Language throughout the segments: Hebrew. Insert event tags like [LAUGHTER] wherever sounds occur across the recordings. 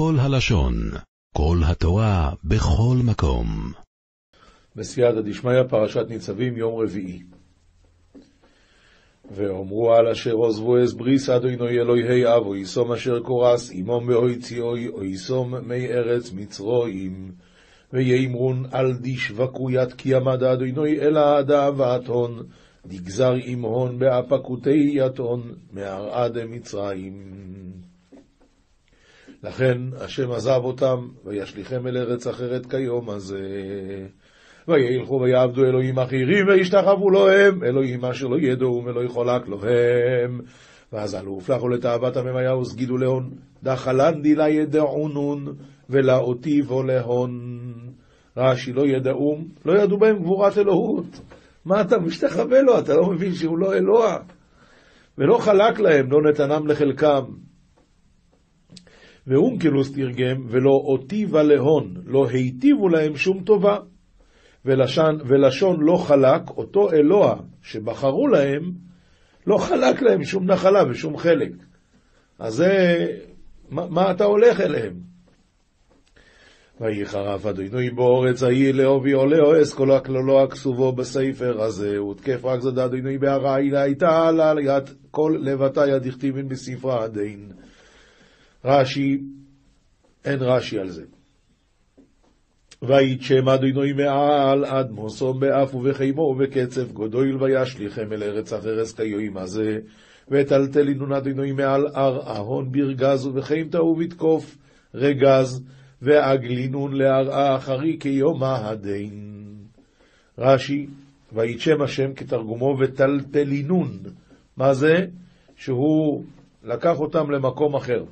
כל הלשון, כל התורה, בכל מקום. בסייעתא דשמיא, פרשת ניצבים, יום רביעי. ואומרו על אשר עוזבו אס בריס אדוני אלוהי אבו, יסום אשר קורס, עמום באויציוי, או יסום מי ארץ מצרועים. ויאמרון על דשבקו יד כי עמד אדוני אלא עדה ואתון, דגזר עמהון באפקותי יתון, מערעד מצרים. לכן השם עזב אותם, וישליכם אל ארץ אחרת כיום הזה. וילכו ויעבדו אלוהים אחרים, וישתחוו לו הם, אלוהים אשר לא ידעו ולא יחולק לו הם. ואז עלו ופלחו לתאוות הממיה וסגידו להון, דחלן דילה ידעונון, ולאותיבו להון. רש"י לא ידעום, לא ידעו בהם גבורת אלוהות. מה אתה משתחווה לו? אתה לא מבין שהוא לא אלוה. ולא חלק להם, לא נתנם לחלקם. ואונקלוס תרגם, ולא אותיבה להון, לא היטיבו להם שום טובה. ולשון, ולשון לא חלק, אותו אלוה שבחרו להם, לא חלק להם שום נחלה ושום חלק. אז זה, מה, מה אתה הולך אליהם? ויהי חרף אדוני באורץ ההיא לאובי עולהו אסכולו הכלולו הכסובו בספר הזה, ותקף רק זדה אדוני בהרעי הייתה על יד כל לבטה יד הכתיבין בספרה הדין. רש"י, אין רש"י על זה. ויתשם אדוני מעל עד מוסום באף ובחימו ובקצף גודויל וישליכם אל ארץ החרס כיום הזה וטלטלינון אדוני מעל הר אהון ברגז ובחיימתא ובתקוף רגז ועגלינון להרעה אחרי כיומא הדין. רש"י, ויתשם השם כתרגומו וטלטלינון. מה זה? שהוא לקח אותם למקום אחר.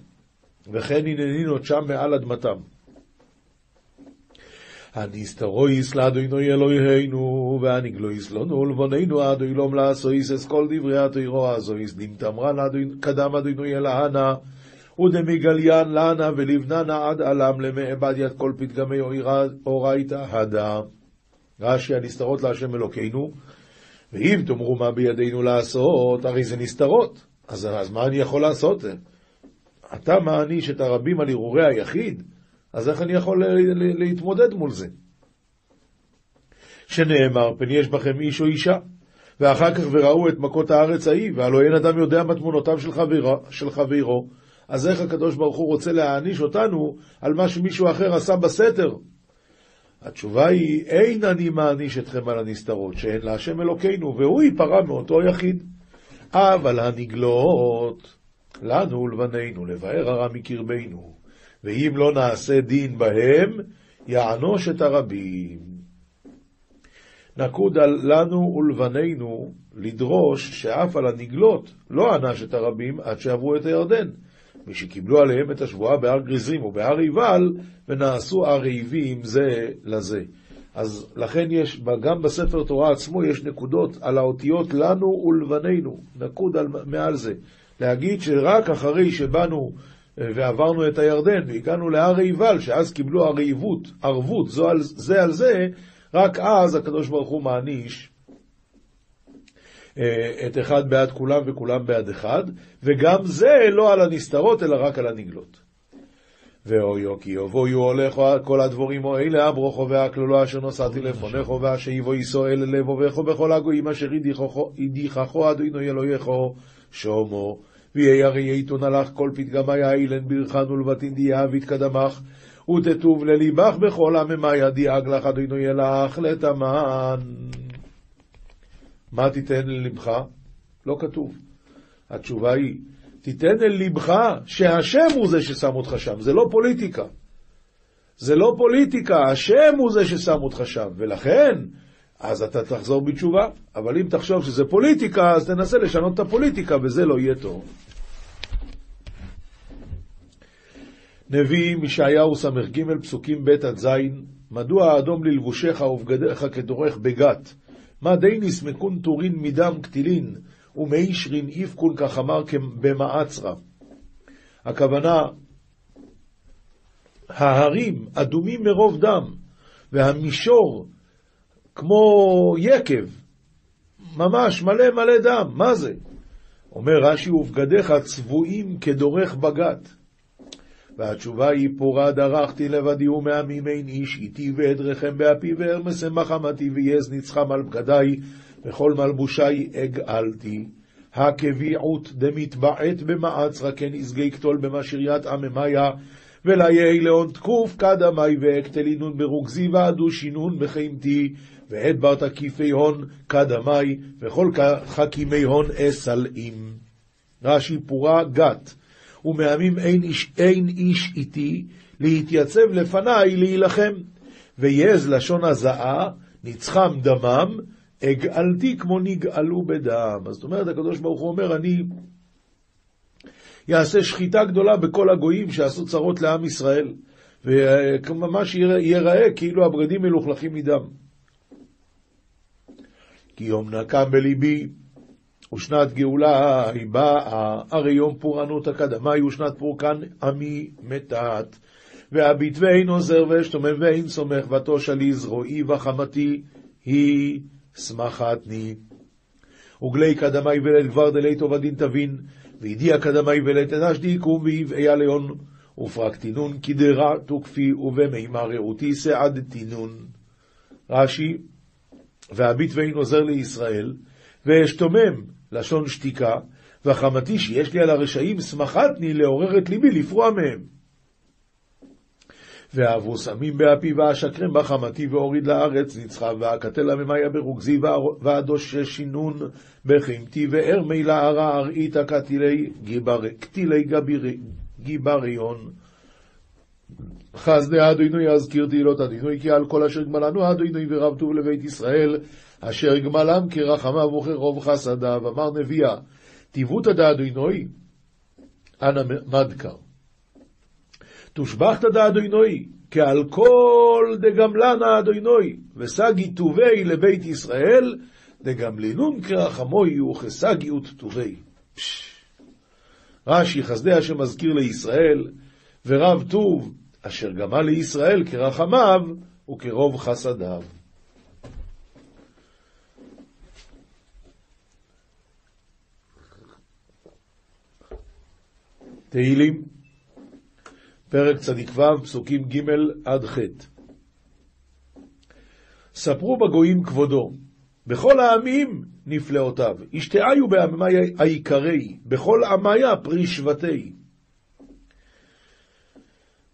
וכן הננינות שם מעל אדמתם. הנסתרויס לאדוני אלוהינו, והנגלויס לנו ולבוננו עד אילום לעשויס אס כל דברי התוירו הזויס, נמתמרן קדם אדוני אל ההנה, ודמיגליין לנה ולבננה עד עלם למעבד יד כל פתגמי אורייתא הדה. רש"י הנסתרות להשם אלוקינו, ואם תאמרו מה בידינו לעשות, הרי זה נסתרות. אז, אז מה אני יכול לעשות? אתה מעניש את הרבים על הרהורי היחיד? אז איך אני יכול להתמודד מול זה? שנאמר, פן יש בכם איש או אישה, ואחר כך וראו את מכות הארץ ההיא, והלא אין אדם יודע מה תמונותיו של, של חברו, אז איך הקדוש ברוך הוא רוצה להעניש אותנו על מה שמישהו אחר עשה בסתר? התשובה היא, אין אני מעניש אתכם על הנסתרות, שאין להשם אלוקינו, והוא ייפרע מאותו יחיד. אבל הנגלות, לנו ולבנינו, לבאר הרע מקרבנו, ואם לא נעשה דין בהם, יענוש את הרבים. נקוד על לנו ולבנינו לדרוש שאף על הנגלות לא ענש את הרבים עד שעברו את הירדן, משקיבלו עליהם את השבועה בהר גריזים ובהר עיבל, ונעשו ערעיבים זה לזה. אז לכן יש, גם בספר תורה עצמו יש נקודות על האותיות לנו ולבנינו, נקוד על, מעל זה. להגיד שרק אחרי שבאנו ועברנו את הירדן והגענו להר עיבל, שאז קיבלו הרעיבות, ערבות, זו על, זה על זה, רק אז הקדוש ברוך הוא מעניש אה, את אחד בעד כולם וכולם בעד אחד, וגם זה לא על הנסתרות, אלא רק על הנגלות. ואויו כי יבואו הולך כל הדבורים או אלה אברוכו והכלולו אשר נוסעתי לפונכו ואשיבו יישא אל לבובכו בכל הגויים אשר הדיחכו אדוני אלוהיכו שומו ויהי הרי עיתון הלך כל פתגמי האילן ברכן ולבטין דיאבית קדמך ותטוב לליבך בכל עממיה דיאג לך אדוני אלך לתמן מה תיתן ללבך? לא כתוב. התשובה היא, תיתן אל לבך שהשם הוא זה ששם אותך שם, זה לא פוליטיקה. זה לא פוליטיקה, השם הוא זה ששם אותך שם, ולכן, אז אתה תחזור בתשובה. אבל אם תחשוב שזה פוליטיקה, אז תנסה לשנות את הפוליטיקה, וזה לא יהיה טוב. נביא ישעיהו ס"ג פסוקים ב' עד ז', מדוע האדום ללבושך ובגדיך כדורך בגת? מא דין יסמקון טורין מדם קטילין, ומישרין יפקון כחמר במעצרא. הכוונה, ההרים אדומים מרוב דם, והמישור כמו יקב, ממש מלא מלא דם, מה זה? אומר רש"י, ובגדיך צבועים כדורך בגת. והתשובה היא פורה דרכתי לבדי ומעמים אין איש איתי ואדרכם באפי וארמסם בחמתי ויז נצחם על בגדי וכל מלבושי אגאלתי. הקביעות דמתבעט במעצרה כן יסגי קטול במשריית עממיה ולה יהי לאון תקוף קדמי ואקטלינון ברוגזי ועדו שינון בחיימתי ועת בר תקיפי הון קדמי וכל חכימי הון אסלעים. רש"י פורה גת ומעמים אין איש, אין איש איתי להתייצב לפניי להילחם ויעז לשון הזעה נצחם דמם אגאלתי כמו נגאלו בדם. אז זאת אומרת, הקדוש ברוך הוא אומר, אני יעשה שחיטה גדולה בכל הגויים שעשו צרות לעם ישראל, וממש ייראה כאילו הבגדים מלוכלכים מדם. כי יום נקם בליבי, ושנת גאולה היא באה, הרי יום פורענות הקדמי ושנת פורקן עמי מתת. והביט ואין עוזר ואשתומם ואין סומך ותושע זרועי וחמתי היא שמחתני. וגלי קדמי ולית גבר דלית עובדין תבין, וידיע קדמי ולית אנש דיקום ויבעיה ליון, ופרקתינון כדרה תוקפי ובמימה רעותי סעדתינון. רש"י, והביט ואין עוזר לישראל, ואשתומם, לשון שתיקה, וחמתי שיש לי על הרשעים שמחתני לעורר את ליבי לפרוע מהם. ואהבו סמים באפי ואשקרם בחמתי ואוריד לארץ נצחה ואקתל עממיה ברוגזי ואדוש שינון בחימתי וארמי לערה אראיתא קטילי גיבריון. חסדי אדוני אזכיר תהילות אדוני כי על כל אשר גמלנו אדוני ורב טוב לבית ישראל אשר גמלם כרחמיו וכרוב חסדיו. אמר נביאה טיבותא דאדוני אנא מדקר תושבחת דאדוני, כעל כל דגמלנה אדוני, וסגי טובי לבית ישראל, דגמלינון כרחמוי וכסגיאות טובי. רש"י חסדי השם מזכיר לישראל, ורב טוב אשר גמל לישראל כרחמיו וכרוב חסדיו. תהילים פרק צ"ו, פסוקים ג' עד ח'. ספרו בגויים כבודו, בכל העמים נפלאותיו, השתעיו בעממי העיקרי, בכל עמיה פרי שבטי.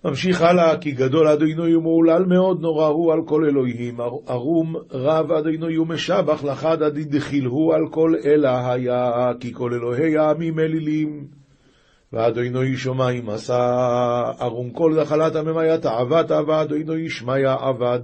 ממשיך הלאה, כי גדול אדוני ומהולל מאוד נורא הוא על כל אלוהים, ערום רב אדוני ומשבח לחד עדיד הוא על כל אלה היה, כי כל אלוהי העמים אלילים. ואדוני שומעים עשה ארום כל נחלת עממיית עבדת ואדוני שמיה עבד.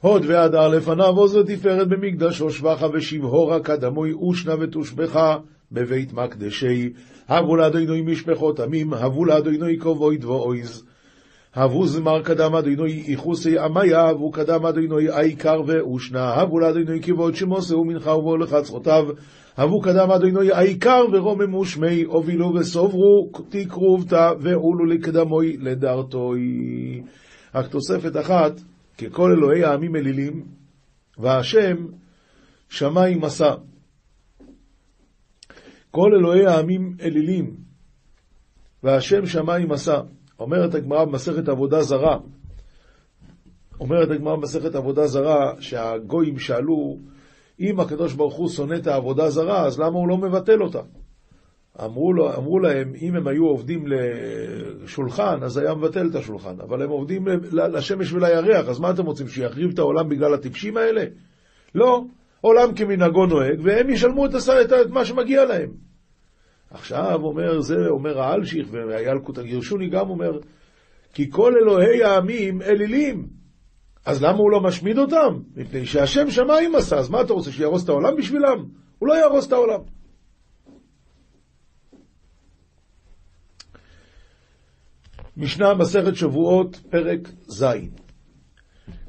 הוד והדר לפניו עוז ותפארת במקדשו שבחה ושבהורה כדמוי אושנה ותושבחה בבית מקדשי. הבו לאדוני משפחות עמים, הבו לאדוני כבוי דבויז. הבו זמר קדם אדוני איחוסי עמיה, הבו קדם אדוני העיקר ואושנה, הבו לאדוני כבוד שמוסהו מנחה ובואו לחצרותיו. הבו קדם אדוני העיקר ורוממו שמי, הובילו וסוברו תקרובתא ועולו לקדמוי לדרתוי. רק תוספת אחת, ככל אלוהי העמים אלילים, והשם שמיים מסע. כל אלוהי העמים אלילים, והשם שמיים מסע. אומרת הגמרא במסכת עבודה זרה, אומרת הגמרא במסכת עבודה זרה, שהגויים שאלו, אם הקדוש ברוך הוא שונא את העבודה זרה, אז למה הוא לא מבטל אותה? אמרו, לו, אמרו להם, אם הם היו עובדים לשולחן, אז היה מבטל את השולחן, אבל הם עובדים לשמש ולירח, אז מה אתם רוצים, שיחריב את העולם בגלל הטיפשים האלה? לא, עולם כמנהגו נוהג, והם ישלמו את, השר, את, את מה שמגיע להם. עכשיו אומר זה, אומר האלשיך, והילקוט הגירשוני גם אומר, כי כל אלוהי העמים אלילים, אז למה הוא לא משמיד אותם? מפני שהשם שמיים עשה, אז מה אתה רוצה, שיהרוס את העולם בשבילם? הוא לא יהרוס את העולם. משנה מסכת שבועות, פרק ז'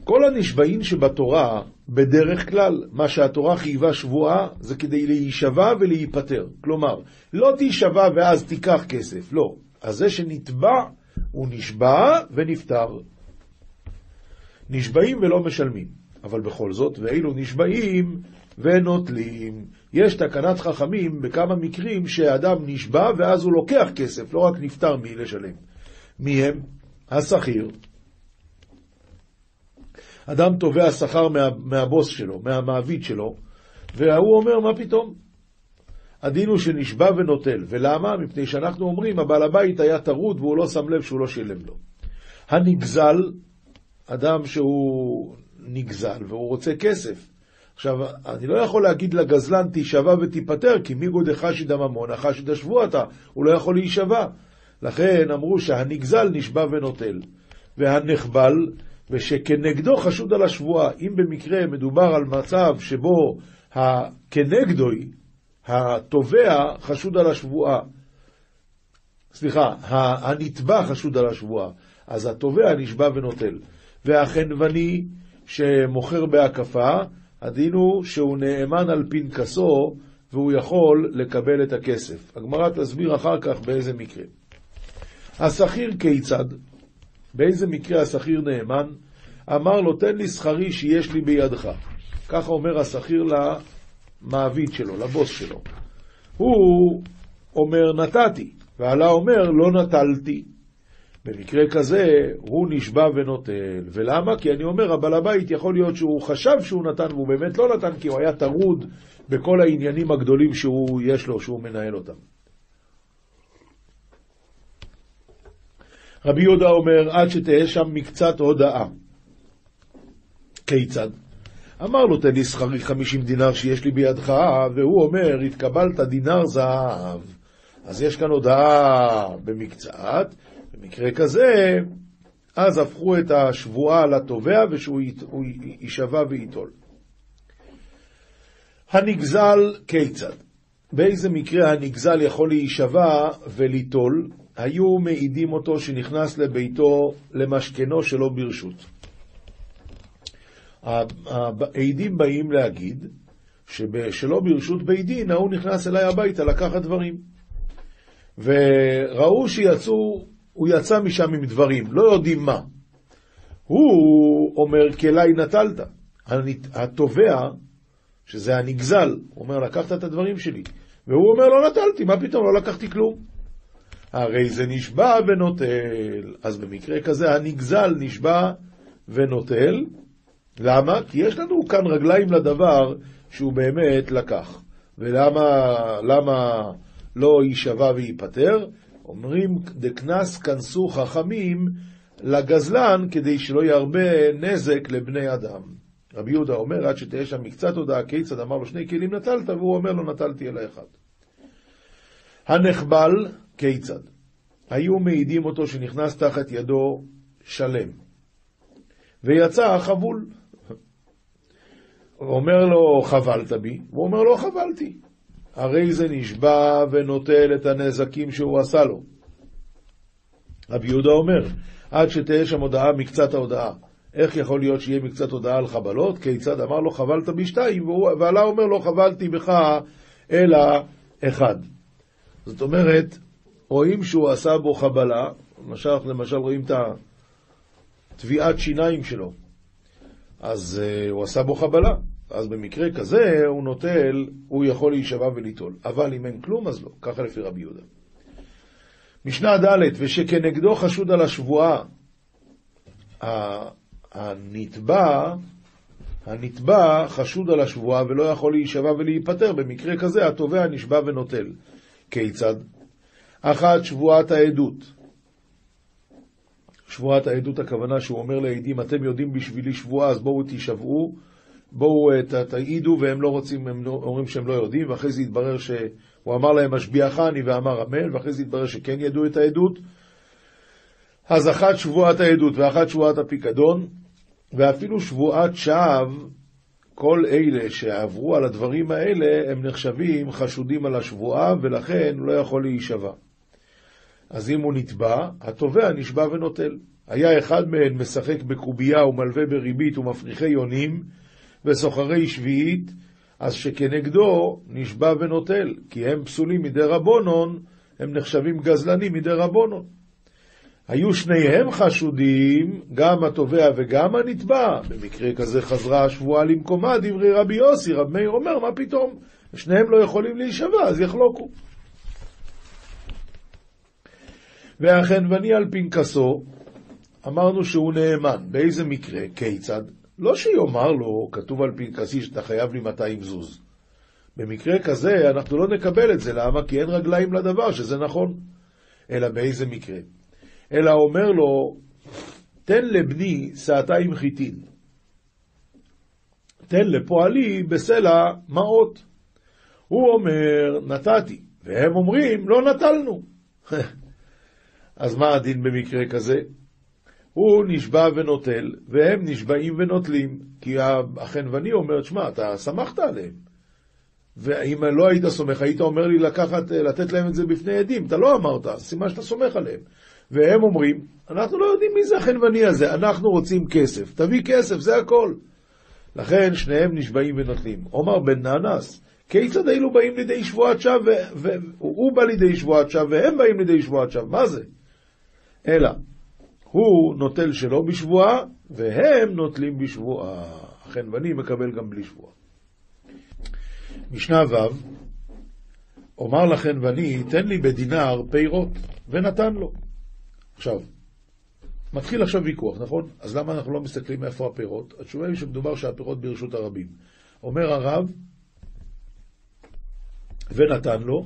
כל הנשבעים שבתורה, בדרך כלל, מה שהתורה חייבה שבועה, זה כדי להישבע ולהיפטר. כלומר, לא תישבע ואז תיקח כסף, לא. אז זה שנתבע, הוא נשבע ונפטר. נשבעים ולא משלמים. אבל בכל זאת, ואילו נשבעים ונוטלים. יש תקנת חכמים בכמה מקרים שאדם נשבע ואז הוא לוקח כסף, לא רק נפטר מלשלם. מי הם? השכיר. אדם תובע שכר מה, מהבוס שלו, מהמעביד שלו, והוא אומר, מה פתאום? הדין הוא שנשבע ונוטל. ולמה? מפני שאנחנו אומרים, הבעל הבית היה טרוד והוא לא שם לב שהוא לא שילם לו. הנגזל, אדם שהוא נגזל והוא רוצה כסף. עכשיו, אני לא יכול להגיד לגזלן, תישבע ותיפטר, כי מי גודך חשיד הממון, החשיד אתה, הוא לא יכול להישבע. לכן אמרו שהנגזל נשבע ונוטל. והנחבל, ושכנגדו חשוד על השבועה. אם במקרה מדובר על מצב שבו כנגדוי, התובע חשוד על השבועה, סליחה, הנתבע חשוד על השבועה, אז התובע נשבע ונוטל. והחנווני שמוכר בהקפה, הדין הוא שהוא נאמן על פנקסו והוא יכול לקבל את הכסף. הגמרא תסביר אחר כך באיזה מקרה. השכיר כיצד? באיזה מקרה השכיר נאמן? אמר לו, תן לי שכרי שיש לי בידך. ככה אומר השכיר למעביד שלו, לבוס שלו. הוא אומר, נתתי, ועלה אומר, לא נטלתי. במקרה כזה, הוא נשבע ונוטל. ולמה? כי אני אומר, הבעל הבית יכול להיות שהוא חשב שהוא נתן, והוא באמת לא נתן, כי הוא היה טרוד בכל העניינים הגדולים שהוא יש לו, שהוא מנהל אותם. רבי יהודה אומר, עד שתהיה שם מקצת הודאה. כיצד? אמר לו, תן לי שכרי חמישים דינר שיש לי בידך, והוא אומר, התקבלת דינר זהב. אז יש כאן הודעה במקצת, במקרה כזה, אז הפכו את השבועה לתובע ושהוא יישבע וייטול. הנגזל כיצד? באיזה מקרה הנגזל יכול להישבע וליטול? היו מעידים אותו שנכנס לביתו למשכנו שלא ברשות. העדים באים להגיד שלא ברשות בית דין, ההוא נכנס אליי הביתה לקחת דברים. וראו שיצאו, הוא יצא משם עם דברים, לא יודעים מה. הוא אומר, כלי נטלת. התובע, שזה הנגזל, הוא אומר, לקחת את הדברים שלי. והוא אומר, לא נטלתי, מה פתאום, לא לקחתי כלום. הרי זה נשבע ונוטל. אז במקרה כזה הנגזל נשבע ונוטל. למה? כי יש לנו כאן רגליים לדבר שהוא באמת לקח. ולמה לא יישבע וייפטר? אומרים, דקנס כנסו חכמים לגזלן כדי שלא ירבה נזק לבני אדם. רבי יהודה אומר, עד שתהיה שם מקצת הודעה, כיצד אמר לו שני כלים נטלת, והוא אומר לו נטלתי אלא אחד. הנחבל, כיצד? היו מעידים אותו שנכנס תחת ידו שלם, ויצא חבול. אומר לו, חבלת בי? הוא אומר לו, חבלתי. הרי זה נשבע ונוטל את הנזקים שהוא עשה לו. רבי יהודה אומר, עד שתהיה שם הודעה מקצת ההודעה. איך יכול להיות שיהיה מקצת הודעה על חבלות? כיצד אמר לו, חבלת בי שתיים, ועלה אומר לו, חבלתי בך אלא אחד. זאת אומרת, רואים שהוא עשה בו חבלה, למשל, למשל רואים את הטביעת שיניים שלו, אז uh, הוא עשה בו חבלה. אז במקרה כזה הוא נוטל, הוא יכול להישבע וליטול. אבל אם אין כלום, אז לא. ככה לפי רבי יהודה. משנה ד' ושכנגדו חשוד על השבועה, הנתבע, הנתבע חשוד על השבועה ולא יכול להישבע ולהיפטר. במקרה כזה התובע נשבע ונוטל. כיצד? אחת, שבועת העדות. שבועת העדות הכוונה שהוא אומר לעדים, אתם יודעים בשבילי שבועה, אז בואו תישבעו, בואו אה, תעידו, והם לא רוצים, הם לא, אומרים שהם לא יודעים, ואחרי זה התברר שהוא אמר להם, משביעך אני ואמר אמן, ואחרי זה התברר שכן ידעו את העדות. אז אחת שבועת העדות ואחת שבועת הפיקדון, ואפילו שבועת שווא, כל אלה שעברו על הדברים האלה, הם נחשבים חשודים על השבועה, ולכן לא יכול להישבע. אז אם הוא נתבע, התובע נשבע ונוטל. היה אחד מהם משחק בקובייה ומלווה בריבית ומפריחי יונים וסוחרי שביעית, אז שכנגדו נשבע ונוטל, כי הם פסולים מדי רבונון, הם נחשבים גזלנים מדי רבונון. היו שניהם חשודים, גם התובע וגם הנתבע. במקרה כזה חזרה השבועה למקומה, דברי רבי יוסי, רב מאיר אומר, מה פתאום? שניהם לא יכולים להישבע, אז יחלוקו. והחנווני על פנקסו, אמרנו שהוא נאמן. באיזה מקרה? כיצד? לא שיאמר לו, כתוב על פנקסי שאתה חייב לי 200 זוז. במקרה כזה אנחנו לא נקבל את זה, למה? כי אין רגליים לדבר, שזה נכון. אלא באיזה מקרה? אלא אומר לו, תן לבני שעתיים חיטין. תן לפועלי בסלע מעות. הוא אומר, נתתי, והם אומרים, לא נטלנו. [LAUGHS] אז מה הדין במקרה כזה? הוא נשבע ונוטל, והם נשבעים ונוטלים, כי החנווני אומר, שמע, אתה סמכת עליהם. ואם לא היית סומך, היית אומר לי לקחת, לתת להם את זה בפני עדים. אתה לא אמרת, סימן שאתה סומך עליהם. והם אומרים, אנחנו לא יודעים מי זה החנווני הזה, אנחנו רוצים כסף. תביא כסף, זה הכל. לכן שניהם נשבעים ונוטלים. עומר בן נאנס, כיצד היינו באים לידי שבועת שווא, והוא בא לידי שבועת שווא, והם באים לידי שבועת שווא, מה זה? אלא, הוא נוטל שלא בשבועה, והם נוטלים בשבועה. החנווני מקבל גם בלי שבועה. משנה ו', אומר לחנווני, תן לי בדינר פירות, ונתן לו. עכשיו, מתחיל עכשיו ויכוח, נכון? אז למה אנחנו לא מסתכלים מאיפה הפירות? התשובה היא שמדובר שהפירות ברשות הרבים. אומר הרב, ונתן לו,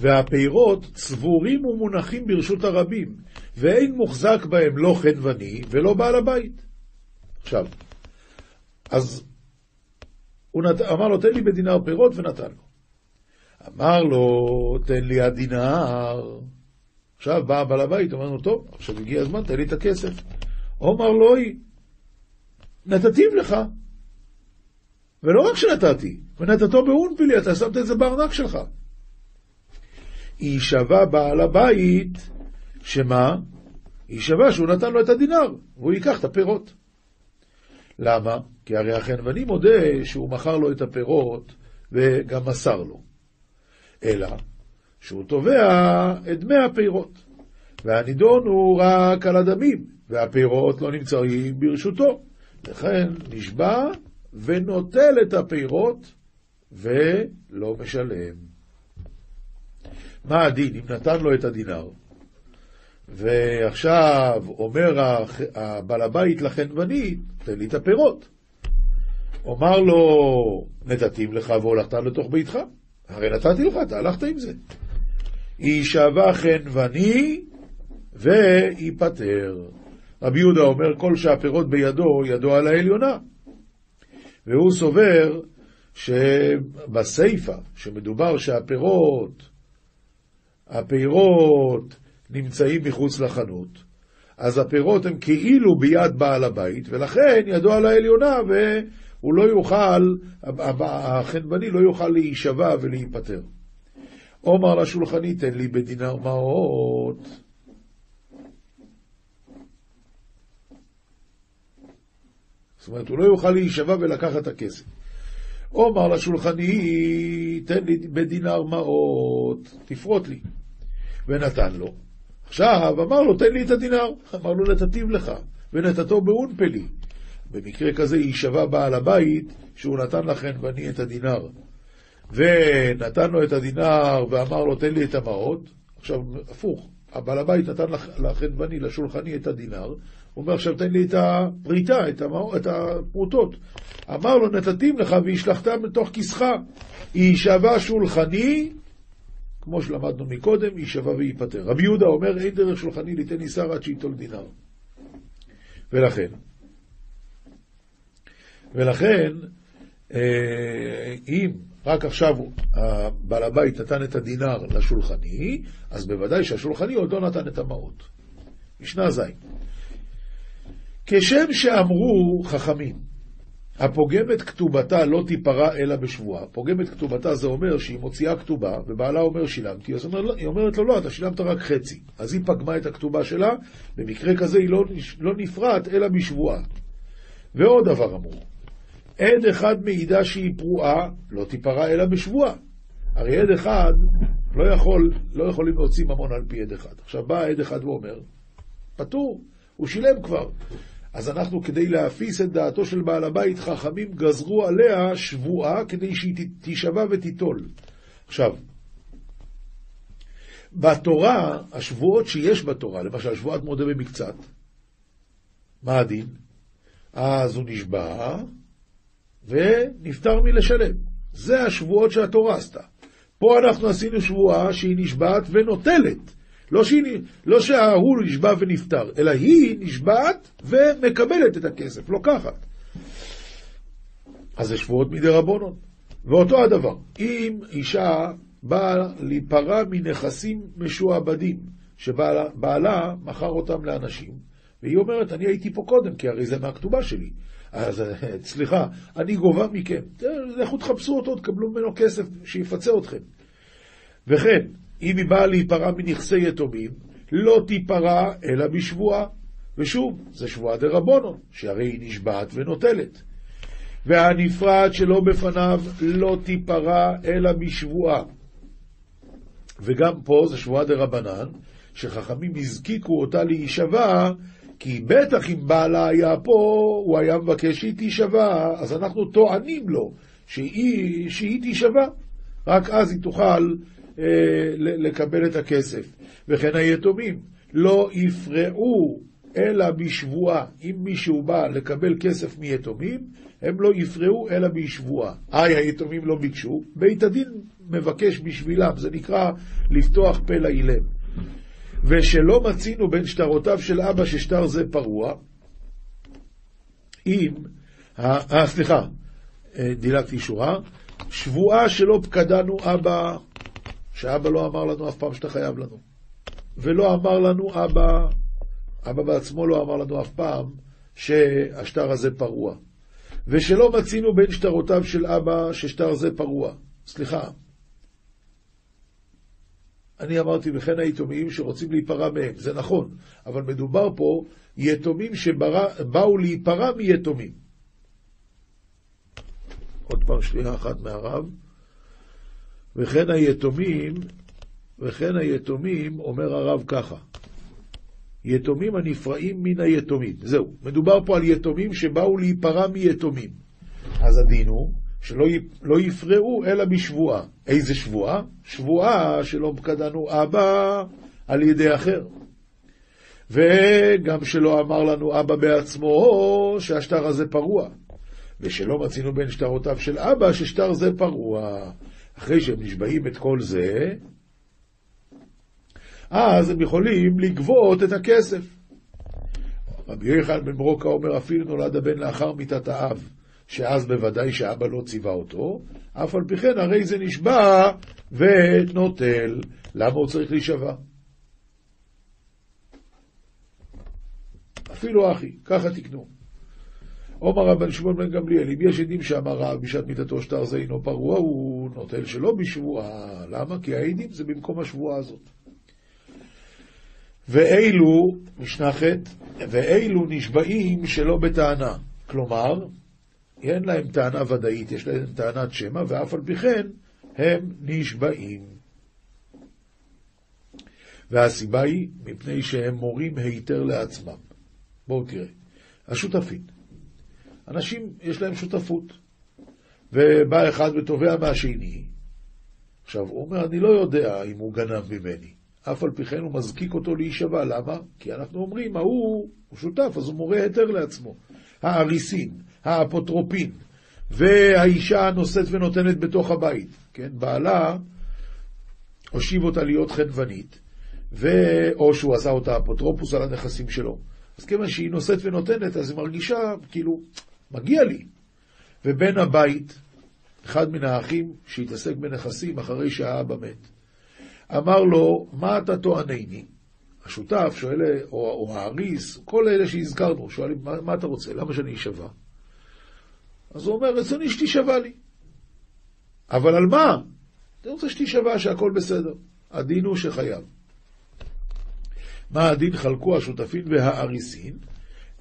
והפירות צבורים ומונחים ברשות הרבים, ואין מוחזק בהם לא חנווני ולא בעל הבית. עכשיו, אז הוא נת... אמר לו, תן לי בדינר פירות, ונתן לו. אמר לו, תן לי הדינר. עכשיו בא בעל הבית, אומר לו, טוב, עכשיו הגיע הזמן, תן לי את הכסף. אומר לו, נתתיו לך. ולא רק שנתתי, ונתתו באונפילי, אתה שמת את זה בארנק שלך. יישבע בעל הבית, שמה? יישבע שהוא נתן לו את הדינר, והוא ייקח את הפירות. למה? כי הרי החנווני מודה שהוא מכר לו את הפירות וגם מסר לו. אלא שהוא תובע את דמי הפירות, והנידון הוא רק על הדמים, והפירות לא נמצאים ברשותו. לכן נשבע ונוטל את הפירות ולא משלם. מה הדין אם נתן לו את הדינר, ועכשיו אומר הבעל הבית לחנווני, תן לי את הפירות. אומר לו, נתתים לך והולכת לתוך ביתך. הרי נתתי לך, אתה הלכת עם זה. יישבע חנווני וייפטר. רבי יהודה אומר, כל שהפירות בידו, ידו על העליונה. והוא סובר שבסיפא, שמדובר שהפירות, הפירות נמצאים מחוץ לחנות, אז הפירות הם כאילו ביד בעל הבית, ולכן ידו על העליונה, והוא לא יוכל, החנווני לא יוכל להישבע ולהיפטר. עומר לשולחני, תן לי בדינר מעות. זאת אומרת, הוא לא יוכל להישבע ולקחת את הכסף. עומר לשולחני, תן לי בדינר מעות, תפרוט לי. ונתן לו. עכשיו, אמר לו, תן לי את הדינר. אמר לו, נתתיו לך, ונתתו באונפלי. במקרה כזה יישבע בעל הבית שהוא נתן לכן ואני את הדינר. ונתן לו את הדינר ואמר לו, תן לי את המעות. עכשיו, הפוך, הבעל הבית נתן לחנווני, לשולחני, את הדינר. הוא אומר, עכשיו תן לי את הפריטה, את, המע... את הפרוטות. אמר לו, נתתים לך והשלכתם לתוך כיסך. יישבע שולחני כמו שלמדנו מקודם, יישבע וייפטר. רבי יהודה אומר, אין דרך שולחני ליתן איסר עד שייטול דינר. ולכן, ולכן, אה, אם רק עכשיו בעל הבית נתן את הדינר לשולחני, אז בוודאי שהשולחני עוד לא נתן את המעות. משנה ז' כשם שאמרו חכמים, הפוגם את כתובתה לא תיפרע אלא בשבועה. פוגם את כתובתה זה אומר שהיא מוציאה כתובה, ובעלה אומר שילמתי, אז אומר, היא אומרת לו לא, אתה שילמת רק חצי. אז היא פגמה את הכתובה שלה, במקרה כזה היא לא, לא נפרעת אלא בשבועה. ועוד דבר אמרו, עד אחד מעידה שהיא פרועה, לא תיפרע אלא בשבועה. הרי עד אחד לא, יכול, לא יכולים להוציא ממון על פי עד אחד. עכשיו בא עד אחד ואומר, פטור, הוא שילם כבר. אז אנחנו, כדי להפיס את דעתו של בעל הבית, חכמים גזרו עליה שבועה כדי שהיא תישבע ותיטול. עכשיו, בתורה, השבועות שיש בתורה, למשל שבועת מודה במקצת, מה הדין? אז הוא נשבע ונפטר מלשלם. זה השבועות שהתורה עשתה. פה אנחנו עשינו שבועה שהיא נשבעת ונוטלת. לא, שהיא, לא שההוא נשבע ונפטר, אלא היא נשבעת ומקבלת את הכסף, לוקחת. אז זה שבועות מדי רבונון. ואותו הדבר, אם אישה באה להיפרע מנכסים משועבדים, שבעלה מכר אותם לאנשים, והיא אומרת, אני הייתי פה קודם, כי הרי זה מהכתובה שלי. אז [LAUGHS] סליחה, אני גובה מכם. לכו תחפשו אותו, תקבלו ממנו כסף, שיפצה אתכם. וכן, אם היא באה להיפרע מנכסי יתומים, לא תיפרע אלא בשבועה. ושוב, זה שבועה דה רבונו, שהרי היא נשבעת ונוטלת. והנפרד שלא בפניו לא תיפרע אלא בשבועה. וגם פה זה שבועה דה רבנן, שחכמים הזקיקו אותה להישבע, כי בטח אם בעלה היה פה, הוא היה מבקש שהיא תישבע, אז אנחנו טוענים לו שהיא, שהיא תישבע. רק אז היא תוכל לקבל את הכסף. וכן היתומים לא יפרעו אלא בשבועה. אם מישהו בא לקבל כסף מיתומים, הם לא יפרעו אלא בשבועה. איי, היתומים לא ביקשו, בית הדין מבקש בשבילם, זה נקרא לפתוח פה לאילם. ושלא מצינו בין שטרותיו של אבא ששטר זה פרוע, אם, אה, סליחה, אה, דילגתי שורה, שבועה שלא פקדנו אבא, שאבא לא אמר לנו אף פעם שאתה חייב לנו. ולא אמר לנו אבא, אבא בעצמו לא אמר לנו אף פעם שהשטר הזה פרוע. ושלא מצינו בין שטרותיו של אבא ששטר זה פרוע. סליחה, אני אמרתי, וכן היתומים שרוצים להיפרע מהם, זה נכון, אבל מדובר פה יתומים שבאו להיפרע מיתומים. עוד פעם שנייה אחת מהרב. וכן היתומים, וכן היתומים, אומר הרב ככה, יתומים הנפרעים מן היתומים. זהו, מדובר פה על יתומים שבאו להיפרע מיתומים. אז הדין הוא שלא לא יפרעו אלא בשבועה. איזה שבועה? שבועה שלא קדנו אבא על ידי אחר. וגם שלא אמר לנו אבא בעצמו שהשטר הזה פרוע. ושלא מצינו בין שטרותיו של אבא ששטר זה פרוע. אחרי שהם נשבעים את כל זה, אז הם יכולים לגבות את הכסף. רבי יוחנן בן ברוקה אומר, אפילו נולד הבן לאחר מיתת האב, שאז בוודאי שאבא לא ציווה אותו, אף על פי כן הרי זה נשבע ונוטל. למה הוא צריך להישבע? אפילו אחי, ככה תקנו. עומר רבן שמעון בן גמליאל, אם יש עדים שאמר רב בשעת מיתתו שטר זה אינו פרוע, הוא נוטל שלא בשבועה. למה? כי העדים זה במקום השבועה הזאת. ואילו, משנה ח', ואילו נשבעים שלא בטענה. כלומר, אין להם טענה ודאית, יש להם טענת שמע, ואף על פי כן הם נשבעים. והסיבה היא מפני שהם מורים היתר לעצמם. בואו תראה, השותפים. אנשים, יש להם שותפות, ובא אחד ותובע מהשני. עכשיו, הוא אומר, אני לא יודע אם הוא גנב ממני. אף על פי כן הוא מזקיק אותו להישבע. למה? כי אנחנו אומרים, ההוא הוא שותף, אז הוא מורה היתר לעצמו. האריסין, האפוטרופין, והאישה נושאת ונותנת בתוך הבית, כן? בעלה הושיב אותה להיות חנוונית, ו... או שהוא עשה אותה אפוטרופוס על הנכסים שלו. אז כיוון שהיא נושאת ונותנת, אז היא מרגישה, כאילו, מגיע לי. ובן הבית, אחד מן האחים שהתעסק בנכסים אחרי שהאבא מת, אמר לו, מה אתה טוענני? השותף שואל, או, או האריס, כל אלה שהזכרנו, שואלים, מה, מה אתה רוצה? למה שאני אשבע? אז הוא אומר, רצוני שתישבע לי. אבל על מה? אני רוצה שתישבע שהכל בסדר. הדין הוא שחייב. מה הדין חלקו השותפים והאריסין?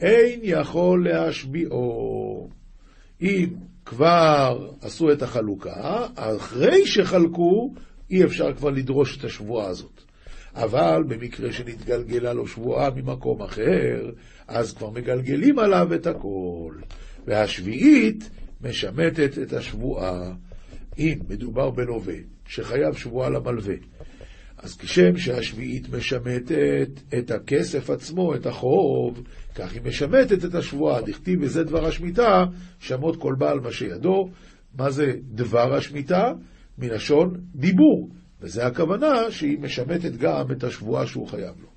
אין יכול להשביעו. אם כבר עשו את החלוקה, אחרי שחלקו, אי אפשר כבר לדרוש את השבועה הזאת. אבל במקרה שנתגלגלה לו שבועה ממקום אחר, אז כבר מגלגלים עליו את הכל. והשביעית משמטת את השבועה. אם מדובר בלווה שחייב שבועה למלווה, אז כשם שהשביעית משמטת את הכסף עצמו, את החוב, כך היא משמטת את השבועה. דכתיב וזה דבר השמיטה, שמות כל בעל מה שידו. מה זה דבר השמיטה? מלשון דיבור. וזה הכוונה שהיא משמטת גם את השבועה שהוא חייב לו.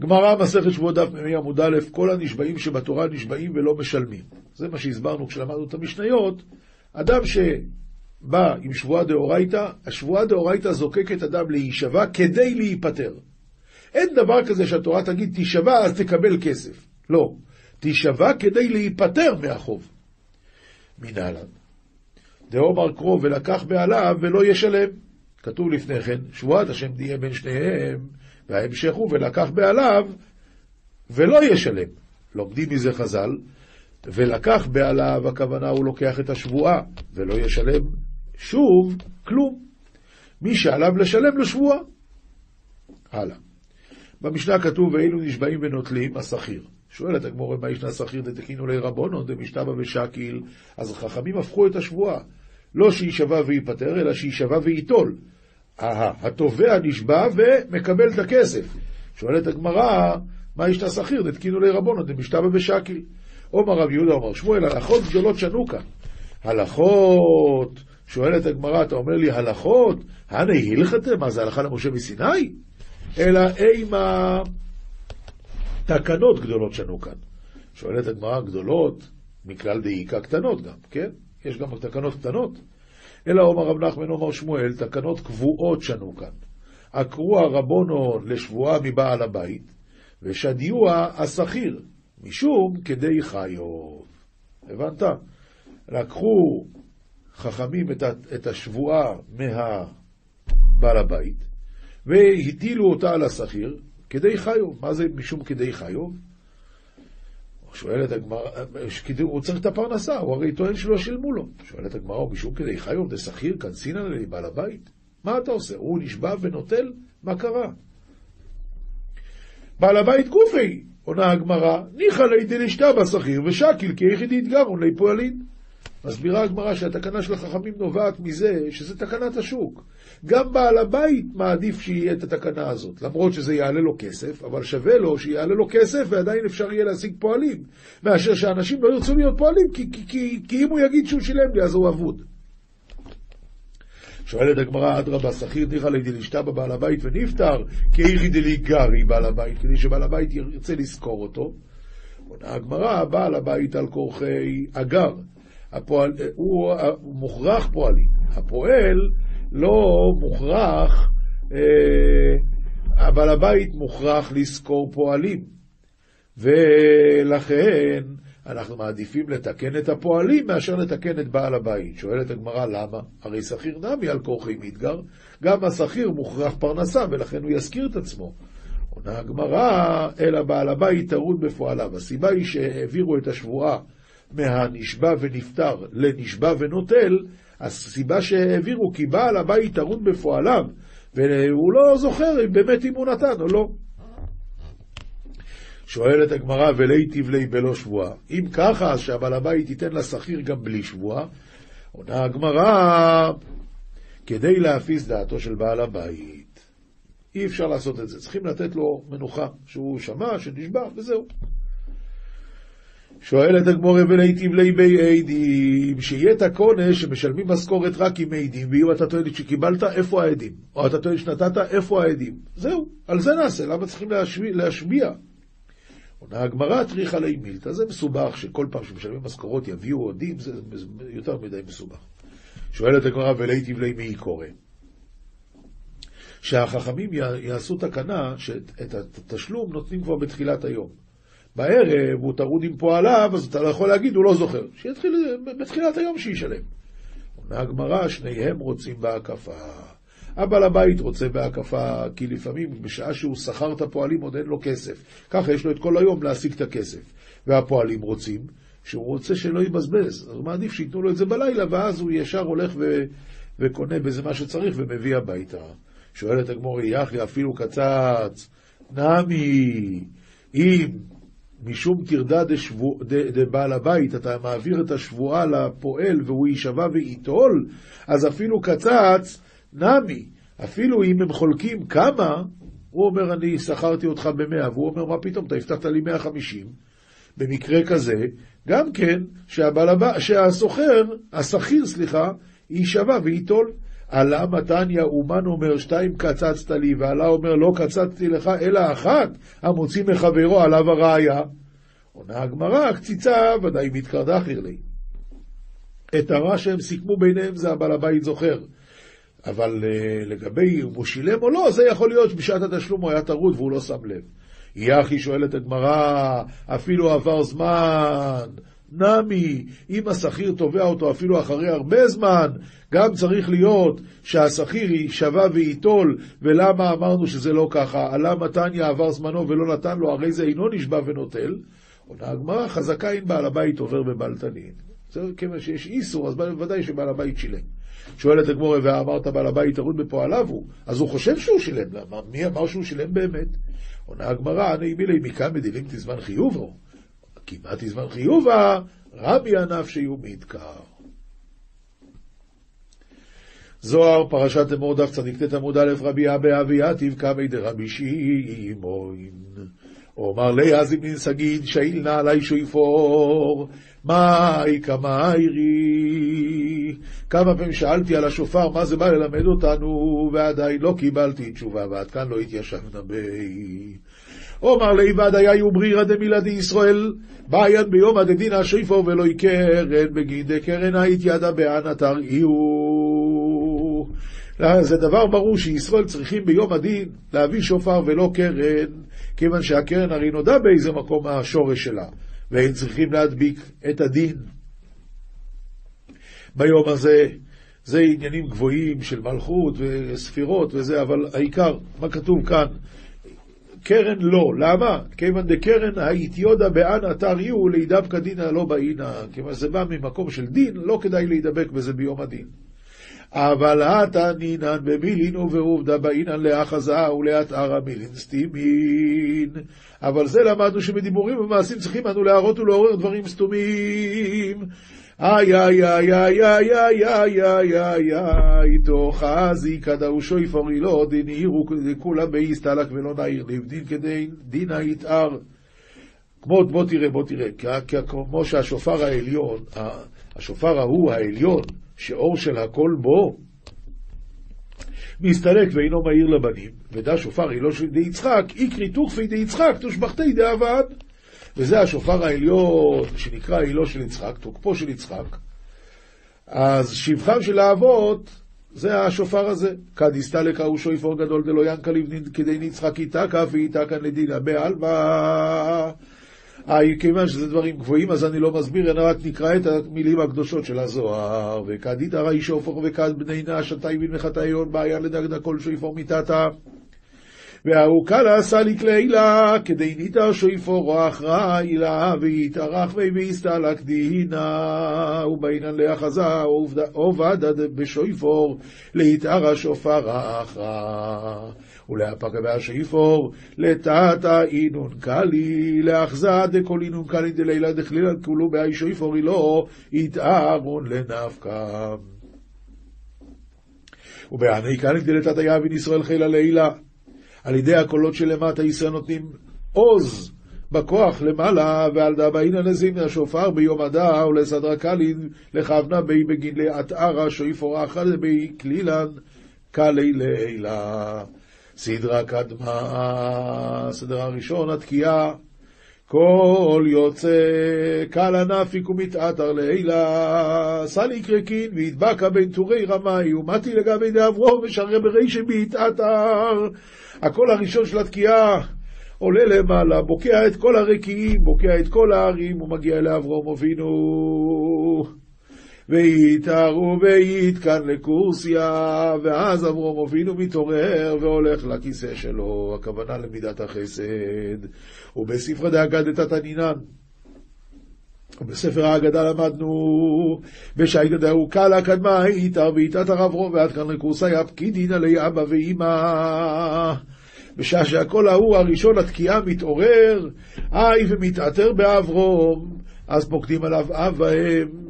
גמרא, מסכת שבועות דף מ"ה עמוד א', כל הנשבעים שבתורה נשבעים ולא משלמים. זה מה שהסברנו כשלמדנו את המשניות. אדם שבא עם שבועה דאורייתא, השבועה דאורייתא זוקקת אדם להישבע כדי להיפטר. אין דבר כזה שהתורה תגיד תישבע אז תקבל כסף. לא. תישבע כדי להיפטר מהחוב. מנהלן. דאומר קרוב ולקח בעליו ולא ישלם. כתוב לפני כן, שבועת השם תהיה בין שניהם, וההמשך הוא ולקח בעליו ולא ישלם. לומדים מזה חז"ל, ולקח בעליו, הכוונה הוא לוקח את השבועה, ולא ישלם שוב כלום. מי שעליו לשלם לו שבועה. הלאה. במשנה כתוב, ואילו נשבעים ונוטלים, השכיר. שואלת הגמורה, מה ישנה שכיר דתקינו לי רבונו, דמשתבא ושקיל? אז החכמים הפכו את השבועה. לא שיישבע וייפטר, אלא שיישבע וייטול. התובע נשבע ומקבל את הכסף. שואלת הגמרא, מה ישתה שכיר? דתקינו לי רבונו, דמשתבא ושקיל. עומר רב יהודה אומר שמואל, הלכות גדולות שנו כאן. הלכות, שואלת הגמרא, אתה אומר לי הלכות? הנה הלכתם? מה זה הלכה למשה מסיני? אלא אימה תקנות גדולות שנו כאן. שואלת הגמרא גדולות, מכלל דאיקה קטנות גם, כן? יש גם תקנות קטנות. אלא אומר רב נחמן אומר שמואל, תקנות קבועות שנו כאן. עקרו הרבונו לשבועה מבעל הבית, ושדיוע השכיר, משום כדי חיוב. הבנת? לקחו חכמים את השבועה מהבעל הבית, והטילו אותה על השכיר, כדי חיוב. מה זה משום כדי חיוב? שואלת הגמרא, הוא צריך את הפרנסה, הוא הרי טוען שלא שילמו לו. שואלת הגמרא, משום כדי חיוב דשכיר קנצינא לבעל הבית? מה אתה עושה? הוא נשבע ונוטל? מה קרה? בעל הבית גופי, עונה הגמרא, ניחא לידי לשתה בשכיר ושקיל כי יחידי יתגרון לי פועלין. מסבירה הגמרא שהתקנה של החכמים נובעת מזה שזה תקנת השוק. גם בעל הבית מעדיף שיהיה את התקנה הזאת, למרות שזה יעלה לו כסף, אבל שווה לו שיעלה לו כסף ועדיין אפשר יהיה להשיג פועלים, מאשר שאנשים לא ירצו להיות פועלים, כי, כי, כי, כי אם הוא יגיד שהוא שילם לי אז הוא אבוד. שואלת הגמרא, אדרבה, שכיר ניחא לידי לשתה בבעל הבית ונפטר, כאיכי דלי גרי בעל הבית, כדי שבעל הבית ירצה לזכור אותו. עונה הגמרא, בעל הבית על כורחי אגר. הפועל, הוא, מוכרח פועלים. הפועל לא מוכרח, אה, אבל הבית מוכרח לשכור פועלים. ולכן אנחנו מעדיפים לתקן את הפועלים מאשר לתקן את בעל הבית. שואלת הגמרא למה? הרי שכיר נמי על כורחי מתגר, גם השכיר מוכרח פרנסה ולכן הוא יזכיר את עצמו. עונה הגמרא, אלא בעל הבית טרוד בפועליו. הסיבה היא שהעבירו את השבועה מהנשבע ונפטר לנשבע ונוטל, הסיבה שהעבירו כי בעל הבית טרוד בפועליו, והוא לא זוכר אם באמת אם הוא נתן או לא. שואלת הגמרא, ולהיטיב לי בלא שבועה. אם ככה, אז שהבעל הבית ייתן לשכיר גם בלי שבועה, עונה הגמרא, כדי להפיס דעתו של בעל הבית. אי אפשר לעשות את זה, צריכים לתת לו מנוחה, שהוא שמע, שנשבע, וזהו. שואלת הגמורה ולהיטיב לי בי עדים, שיהיה את הקונש שמשלמים משכורת רק עם עדים, ואם אתה טוען שקיבלת, איפה העדים? או אתה טוען שנתת, איפה העדים? זהו, על זה נעשה, למה צריכים להשמיע? להשמיע? עונה הגמרא טריחה לי מילתא, זה מסובך שכל פעם שמשלמים משכורות יביאו עדים, זה יותר מדי מסובך. שואלת הגמרא ולהיטיב לי מי קורא. שהחכמים יעשו תקנה שאת התשלום נותנים כבר בתחילת היום. בערב הוא טרוד עם פועליו, אז אתה לא יכול להגיד, הוא לא זוכר. שיתחיל בתחילת היום שישלם. אומר הגמרא, שניהם רוצים בהקפה. הבעל הבית רוצה בהקפה, כי לפעמים בשעה שהוא שכר את הפועלים עוד אין לו כסף. ככה יש לו את כל היום להשיג את הכסף. והפועלים רוצים, שהוא רוצה שלא יבזבז. אז הוא מעדיף שייתנו לו את זה בלילה, ואז הוא ישר הולך ו... וקונה בזה מה שצריך ומביא הביתה. שואלת הגמור, יחי אפילו קצץ, נמי, אם משום טרדה דבעל הבית, אתה מעביר את השבועה לפועל והוא יישבע וייטול, אז אפילו קצץ, נמי, אפילו אם הם חולקים כמה, הוא אומר, אני שכרתי אותך במאה, והוא אומר, מה פתאום, אתה הבטחת לי 150. במקרה כזה, גם כן, שהסוחר, השכיר, סליחה, יישבע וייטול. עלה מתניה אומן אומר שתיים קצצת לי, ועלה אומר לא קצצתי לך אלא אחת, המוציא מחברו עליו הראיה. עונה הגמרא, קציצה ודאי מתקרדה חירלי. את הרע שהם סיכמו ביניהם זה הבעל הבית זוכר. אבל uh, לגבי אם הוא שילם או לא, זה יכול להיות שבשעת התשלום הוא היה טרוד והוא לא שם לב. יחי שואלת הגמרא, אפילו עבר זמן, נמי, אם השכיר תובע אותו אפילו אחרי הרבה זמן, גם צריך להיות שהשכיר יישבע וייטול, ולמה אמרנו שזה לא ככה? עלה מתניה עבר זמנו ולא נתן לו, הרי זה אינו נשבע ונוטל. עונה הגמרא, חזקה אם בעל הבית עובר בבלתנין. זה כיוון שיש איסור, אז בוודאי שבעל הבית שילם. שואלת הגמורה, ואמרת בעל הבית טרוד בפועליו הוא, אז הוא חושב שהוא שילם? מי אמר שהוא שילם באמת? עונה הגמרא, אני מילי מכאן מדילים תזמן חיובו. כמעט תזמן חיובה, רבי שיהיו מתקר. זוהר, פרשת אמור דף צדיק ט עמוד א', רבי אבא אביעתיב קמי דרבי שמעון. אומר לי אז אם נסגיד שאיל נא עלי שויפור, מאי קמיירי. כמה פעמים שאלתי על השופר, מה זה בא ללמד אותנו, ועדיין לא קיבלתי תשובה, ועד כאן לא התיישבנה בי. אומר לי ודאי וברירא דמילדי ישראל, בעיין ביום הדדין השויפור ולא יקרן בגין דקרן היית ידה בענתר איהו. זה דבר ברור שישראל צריכים ביום הדין להביא שופר ולא קרן, כיוון שהקרן הרי נודע באיזה מקום השורש שלה, והם צריכים להדביק את הדין. ביום הזה זה עניינים גבוהים של מלכות וספירות וזה, אבל העיקר, מה כתוב כאן? קרן לא. למה? כיוון דקרן האיתיודה באנה תריעו להידבקא דינא לא באינה. כיוון שזה בא ממקום של דין, לא כדאי להידבק בזה ביום הדין. אבל הטה נינן במילין ובעובדה באינן לאחזה ולהתארה מילין סתימין. אבל זה למדנו שבדיבורים ובמעשים צריכים אנו להראות ולעורר דברים סתומים. איי איי איי איי איי איי איי איי איי איי תוך חזי כדאו שויפורי לא דין עירו כולה באיסתלק ולא נעיר לבדין כדי דינה יתאר. כמו, בוא תראה, בוא תראה, כמו שהשופר העליון, השופר ההוא העליון, שאור של הכל בו, מסתלק ואינו מאיר לבנים, ודע שופר אילו של די יצחק, איקרי תוכפי די יצחק, תושבחתי די עבד. וזה השופר העליון שנקרא עילו של יצחק, תוקפו של יצחק. אז שבחם של האבות זה השופר הזה. כדיסתלק ההוא שויפור גדול דלא ינקה לבנין כדי נצחק איתקה ואיתקה לדינה בעלמא. כיוון שזה דברים גבוהים, אז אני לא מסביר, אלא רק נקרא את המילים הקדושות של הזוהר. וכד הרי שופר וכד בני נש, עתה יבין מחטאיון, בעיה לדגדג כל שויפור מיתתה. והארוכה לעשה לכלי לה, כדי ניתר שאיפו רוח רעי לה, ויתארך ויביסתא לקדינה, ובעינן לאחזה עובד בשויפור, השופר שופר אחרא. ולהפקה והשאיפור, לטאטא אינון קלי, לאחזה דקול אינון קלי דלילה דכלילה כולו באי שאיפורי אילו, יתארון לנפקא. ובעני קלי דלתת היה בן ישראל חילה לילה. על ידי הקולות שלמטה ישראל נותנים עוז בכוח למעלה, ועל דאבאינא נזים מהשופר ביום הדא ולסדרה קלין לכוונה בי בגין לעטערה שויפור אחת בי כלילן קלי לילה. סדרה קדמה, סדרה ראשון, התקיעה, כל יוצא קל ענפיק ומתעתר לילה, סלי קרקין והדבקה בין טורי רמאי, ומתי לגבי דאברום ושרי ברישי בהתעתר. הקול הראשון של התקיעה עולה למעלה, בוקע את כל הרקיעים, בוקע את כל הערים, ומגיע לאברום אבינו. ויתארו ויתקן לקורסיה, ואז אברום אבינו מתעורר והולך לכיסא שלו, הכוונה למידת החסד. ובספרי דאגדת תנינן, בספר ההגדה למדנו, הוא קלה קדמה איתר ואיתת הרב רוב ועד כאן לקורסי הפקידין עלי אבא ואמא. בשעה שהקול ההוא הראשון התקיעה מתעורר, היי ומתעטר באברום, אז פוקדים עליו אב ואם.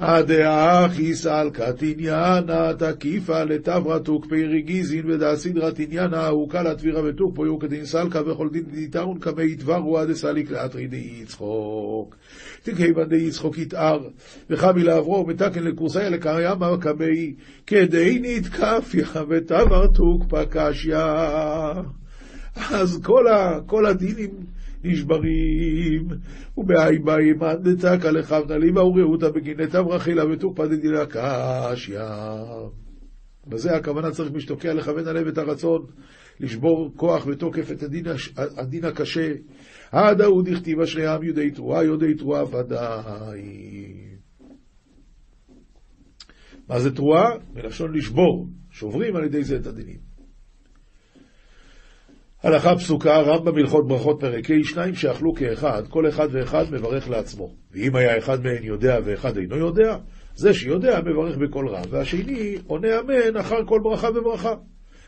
הדאחי סלקא תניאנה תקיפה לתברא תוקפי ריגיזין ודאסינרא תניאנה הוקלה תבירה ותוקפו יוקדין סלקא וכל דין דיתרון קמי יתברו עד סליק לאתרי די יצחוק. תכיוון די יצחוק יתאר וחמי לאברום מתקן לקורסאי לקריימה קמי כדי נתקפיה ותבר תוקפא קשיא. אז כל הדינים נשברים, ובהאי באי מאן דתקא לכבנא ליבא ורעותא בגינתא ברכילה ותוקפא דדילה קשיא. בזה הכוונה צריך משתוקע לכוון הלב את הרצון, לשבור כוח ותוקף את הדין, הדין הקשה. עד ההוא דכתיב אשרי העם יודעי תרועה, יודעי תרועה ודאי. מה זה תרועה? מלשון לשבור, שוברים על ידי זה את הדינים. הלכה פסוקה, רמב"ם הלכות ברכות פרק ה', שניים שאכלו כאחד, כל אחד ואחד מברך לעצמו. ואם היה אחד מהן יודע ואחד אינו יודע, זה שיודע מברך בקול רם, והשני עונה אמן אחר כל ברכה וברכה,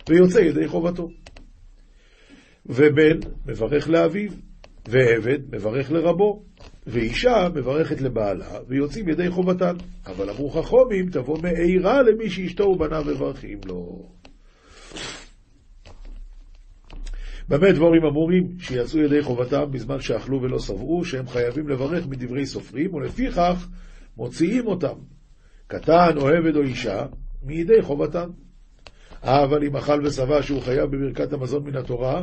ויוצא ידי חובתו. ובן מברך לאביו, ועבד מברך לרבו, ואישה מברכת לבעלה, ויוצאים ידי חובתן. אבל אמרו חכומים, תבוא מעירה למי שאשתו ובניו מברכים לו. במה דבורים אמורים שיצאו ידי חובתם בזמן שאכלו ולא שבעו, שהם חייבים לברך מדברי סופרים, ולפיכך מוציאים אותם, קטן או עבד או אישה, מידי חובתם. אבל אם אכל ושבע שהוא חייב בברכת המזון מן התורה,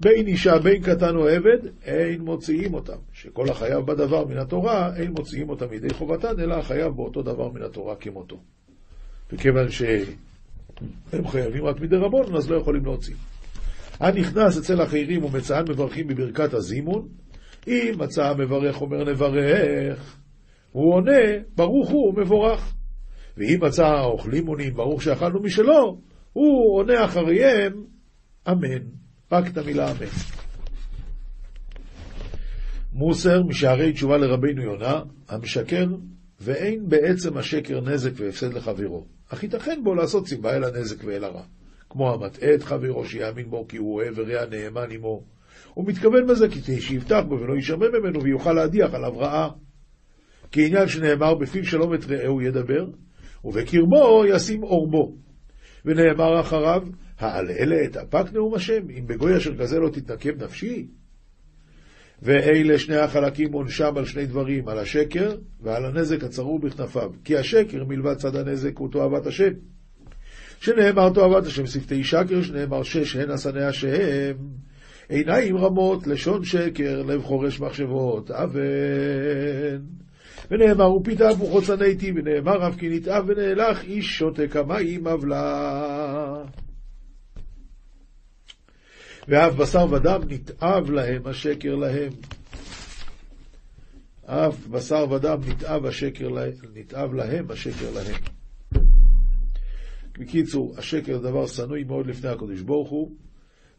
בין אישה, בין קטן או עבד, אין מוציאים אותם. שכל החייב בדבר מן התורה, אין מוציאים אותם מידי חובתן, אלא החייב באותו דבר מן התורה כמותו. וכיוון שהם חייבים רק מדי רבון, אז לא יכולים להוציא. הנכנס אצל אחרים ומצאן מברכים בברכת הזימון, אם מצא המברך אומר נברך, הוא עונה ברוך הוא מבורך. ואם מצא האוכלים מונים ברוך שאכלנו משלו, הוא עונה אחריהם אמן. רק את המילה אמן. מוסר משערי תשובה לרבינו יונה, המשקר, ואין בעצם השקר נזק והפסד לחברו, אך ייתכן בו לעשות סיבה אל הנזק ואל הרע. כמו המטעה את חברו שיאמין בו כי הוא אוהב ורע נאמן עמו. הוא מתכוון בזה כדי שיבטח בו ולא יישמע ממנו ויוכל להדיח עליו רעה. כי עניין שנאמר בפיו שלום את רעהו ידבר, ובקרבו ישים אורבו. ונאמר אחריו, העלה את אפק נאום השם, אם בגוי אשר כזה לא תתנקם נפשי? ואלה שני החלקים עונשם על שני דברים, על השקר ועל הנזק הצרור בכנפיו. כי השקר מלבד צד הנזק הוא תועבת השם. שנאמר תועבת השם שפתי שקר, שנאמר שש הן השנא השם. עיניים רמות, לשון שקר, לב חורש מחשבות, אבן. ונאמר ופיתה וחוצה נהייתי, ונאמר אף כי נתאב ונאלח, איש שותה כמים אבלה. ואף בשר ודם נתאב להם השקר להם. אף בשר ודם נתאב, השקר, נתאב להם השקר להם. בקיצור, השקר זה דבר שנוי מאוד לפני הקדוש ברוך הוא,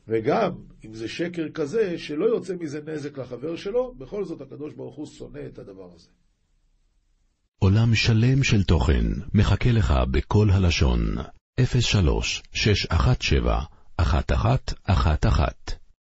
וגם אם זה שקר כזה שלא יוצא מזה נזק לחבר שלו, בכל זאת הקדוש ברוך הוא שונא את הדבר הזה. עולם שלם של תוכן מחכה לך בכל הלשון, 03 617 1111